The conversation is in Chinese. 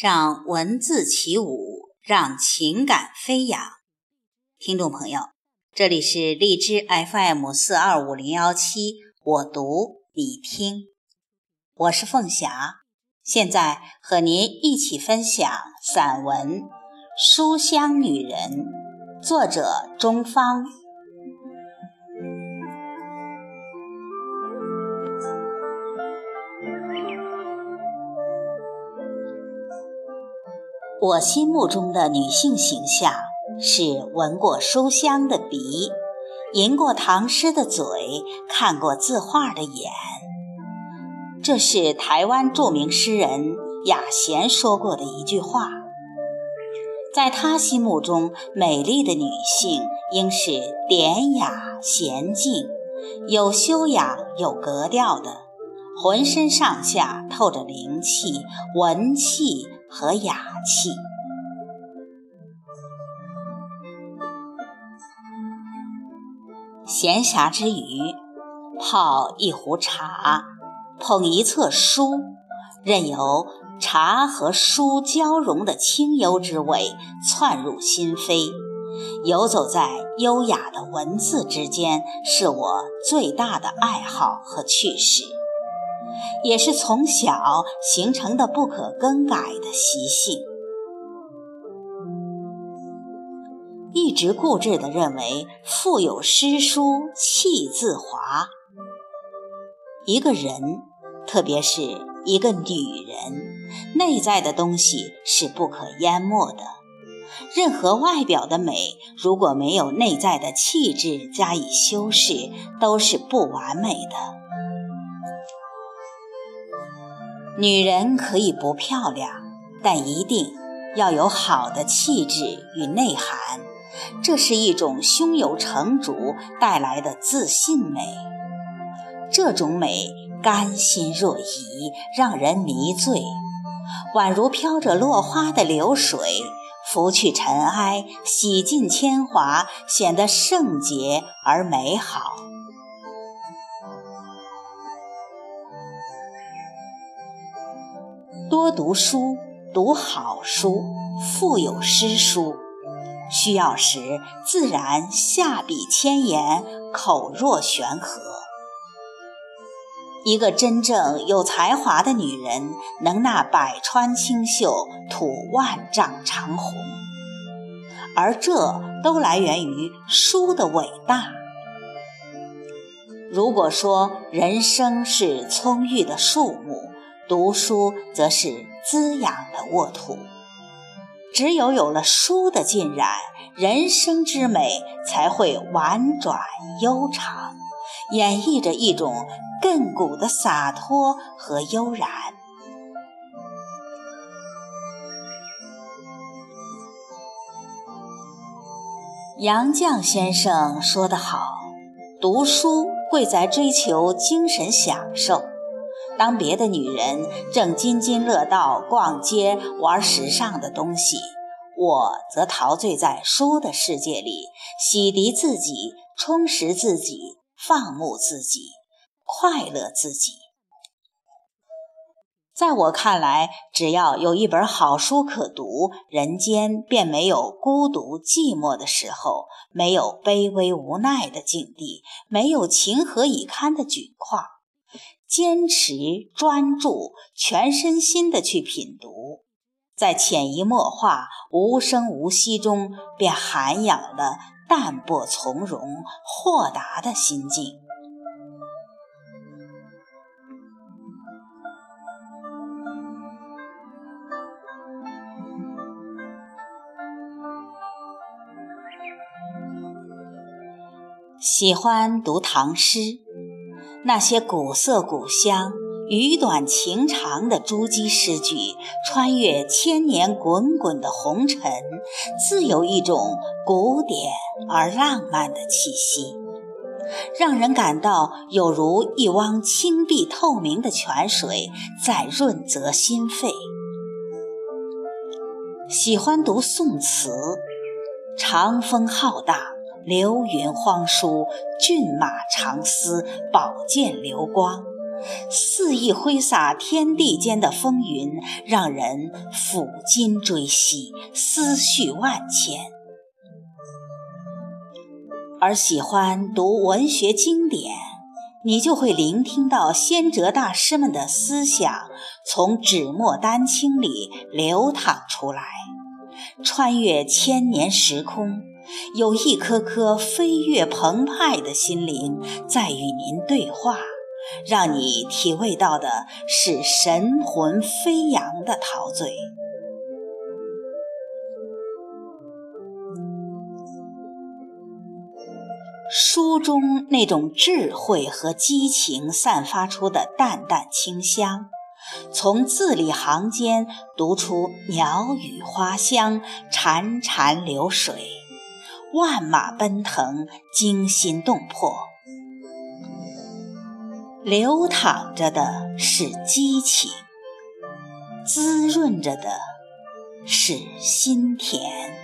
让文字起舞，让情感飞扬。听众朋友，这里是荔枝 FM 四二五零幺七，我读你听，我是凤霞，现在和您一起分享散文《书香女人》，作者钟芳。我心目中的女性形象是闻过书香的鼻，吟过唐诗的嘴，看过字画的眼。这是台湾著名诗人雅贤说过的一句话。在他心目中，美丽的女性应是典雅娴静、有修养、有格调的，浑身上下透着灵气、文气。和雅气。闲暇之余，泡一壶茶，捧一册书，任由茶和书交融的清幽之味窜入心扉，游走在优雅的文字之间，是我最大的爱好和趣事。也是从小形成的不可更改的习性，一直固执地认为“腹有诗书气自华”。一个人，特别是一个女人，内在的东西是不可淹没的。任何外表的美，如果没有内在的气质加以修饰，都是不完美的。女人可以不漂亮，但一定要有好的气质与内涵。这是一种胸有成竹带来的自信美。这种美甘心若饴，让人迷醉，宛如飘着落花的流水，拂去尘埃，洗尽铅华，显得圣洁而美好。多读书，读好书，腹有诗书。需要时自然下笔千言，口若悬河。一个真正有才华的女人，能纳百川清秀，吐万丈长虹，而这都来源于书的伟大。如果说人生是葱郁的树木，读书则是滋养的沃土，只有有了书的浸染，人生之美才会婉转悠长，演绎着一种亘古的洒脱和悠然。杨绛先生说得好：“读书贵在追求精神享受。”当别的女人正津津乐道逛街玩时尚的东西，我则陶醉在书的世界里，洗涤自己，充实自己，放牧自己，快乐自己。在我看来，只要有一本好书可读，人间便没有孤独寂寞的时候，没有卑微无奈的境地，没有情何以堪的窘况。坚持专注，全身心的去品读，在潜移默化、无声无息中，便涵养了淡泊从容、豁达的心境。喜欢读唐诗。那些古色古香、语短情长的珠玑诗句，穿越千年滚滚的红尘，自有一种古典而浪漫的气息，让人感到有如一汪清碧透明的泉水在润泽心肺。喜欢读宋词，长风浩荡。流云荒疏，骏马长嘶，宝剑流光，肆意挥洒天地间的风云，让人抚今追昔，思绪万千。而喜欢读文学经典，你就会聆听到先哲大师们的思想从纸墨丹青里流淌出来，穿越千年时空，有一颗颗飞跃澎湃的心灵在与您对话，让你体味到的是神魂飞扬的陶醉。书中那种智慧和激情散发出的淡淡清香，从字里行间读出鸟语花香、潺潺流水、万马奔腾，惊心动魄。流淌着的是激情，滋润着的是心田。